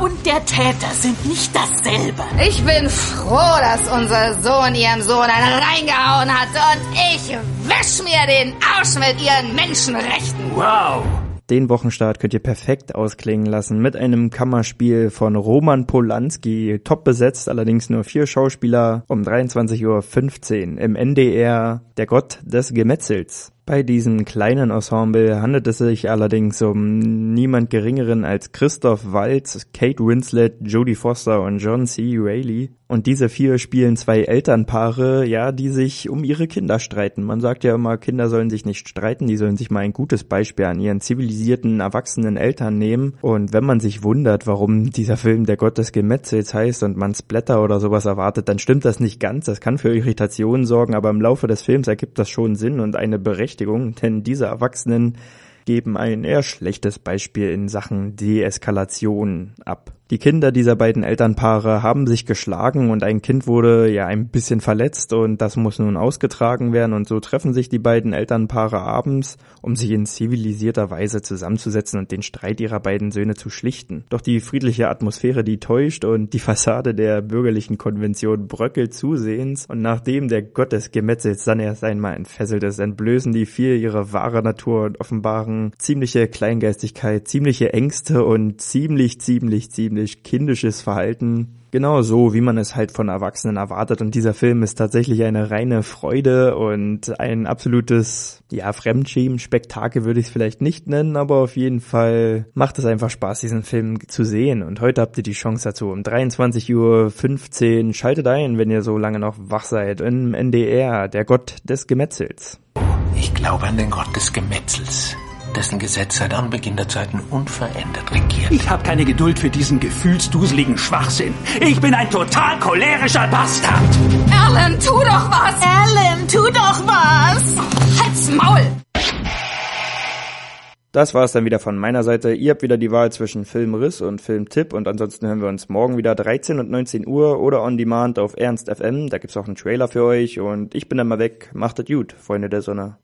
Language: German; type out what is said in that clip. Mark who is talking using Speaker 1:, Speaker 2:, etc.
Speaker 1: Und der Täter sind nicht dasselbe.
Speaker 2: Ich bin froh, dass unser Sohn ihrem Sohn einen reingehauen hat und ich wisch mir den Arsch mit ihren Menschenrechten.
Speaker 3: Wow.
Speaker 4: Den Wochenstart könnt ihr perfekt ausklingen lassen mit einem Kammerspiel von Roman Polanski, top besetzt, allerdings nur vier Schauspieler um 23.15 Uhr im NDR, der Gott des Gemetzels. Bei diesem kleinen Ensemble handelt es sich allerdings um niemand geringeren als Christoph Waltz, Kate Winslet, Jodie Foster und John C. Reilly. Und diese vier spielen zwei Elternpaare, ja, die sich um ihre Kinder streiten. Man sagt ja immer, Kinder sollen sich nicht streiten, die sollen sich mal ein gutes Beispiel an ihren zivilisierten, erwachsenen Eltern nehmen. Und wenn man sich wundert, warum dieser Film der Gott des Gemetzels heißt und man Splatter oder sowas erwartet, dann stimmt das nicht ganz. Das kann für Irritationen sorgen, aber im Laufe des Films ergibt das schon Sinn und eine Berechtigung, denn diese Erwachsenen geben ein eher schlechtes Beispiel in Sachen Deeskalation ab. Die Kinder dieser beiden Elternpaare haben sich geschlagen und ein Kind wurde ja ein bisschen verletzt und das muss nun ausgetragen werden und so treffen sich die beiden Elternpaare abends, um sich in zivilisierter Weise zusammenzusetzen und den Streit ihrer beiden Söhne zu schlichten. Doch die friedliche Atmosphäre, die täuscht und die Fassade der bürgerlichen Konvention bröckelt zusehends und nachdem der Gott des Gemetzels dann erst einmal entfesselt ist, entblößen die vier ihre wahre Natur und offenbaren ziemliche Kleingeistigkeit, ziemliche Ängste und ziemlich, ziemlich, ziemlich ziemlich kindisches Verhalten. Genau so, wie man es halt von Erwachsenen erwartet. Und dieser Film ist tatsächlich eine reine Freude und ein absolutes, ja, Fremdschämen-Spektakel würde ich es vielleicht nicht nennen, aber auf jeden Fall macht es einfach Spaß, diesen Film zu sehen. Und heute habt ihr die Chance dazu. Um 23.15 Uhr schaltet ein, wenn ihr so lange noch wach seid, im NDR, der Gott des Gemetzels.
Speaker 3: Ich glaube an den Gott des Gemetzels dessen Gesetz seit Anbeginn der Zeiten unverändert regiert.
Speaker 5: Ich habe keine Geduld für diesen gefühlsduseligen Schwachsinn. Ich bin ein total cholerischer Bastard.
Speaker 2: Alan, tu doch was!
Speaker 1: Alan, tu doch was!
Speaker 2: Halt's Maul!
Speaker 4: Das war es dann wieder von meiner Seite. Ihr habt wieder die Wahl zwischen Filmriss und Filmtipp und ansonsten hören wir uns morgen wieder 13 und 19 Uhr oder on demand auf Ernst FM. Da gibt's auch einen Trailer für euch und ich bin dann mal weg. Macht es gut, Freunde der Sonne.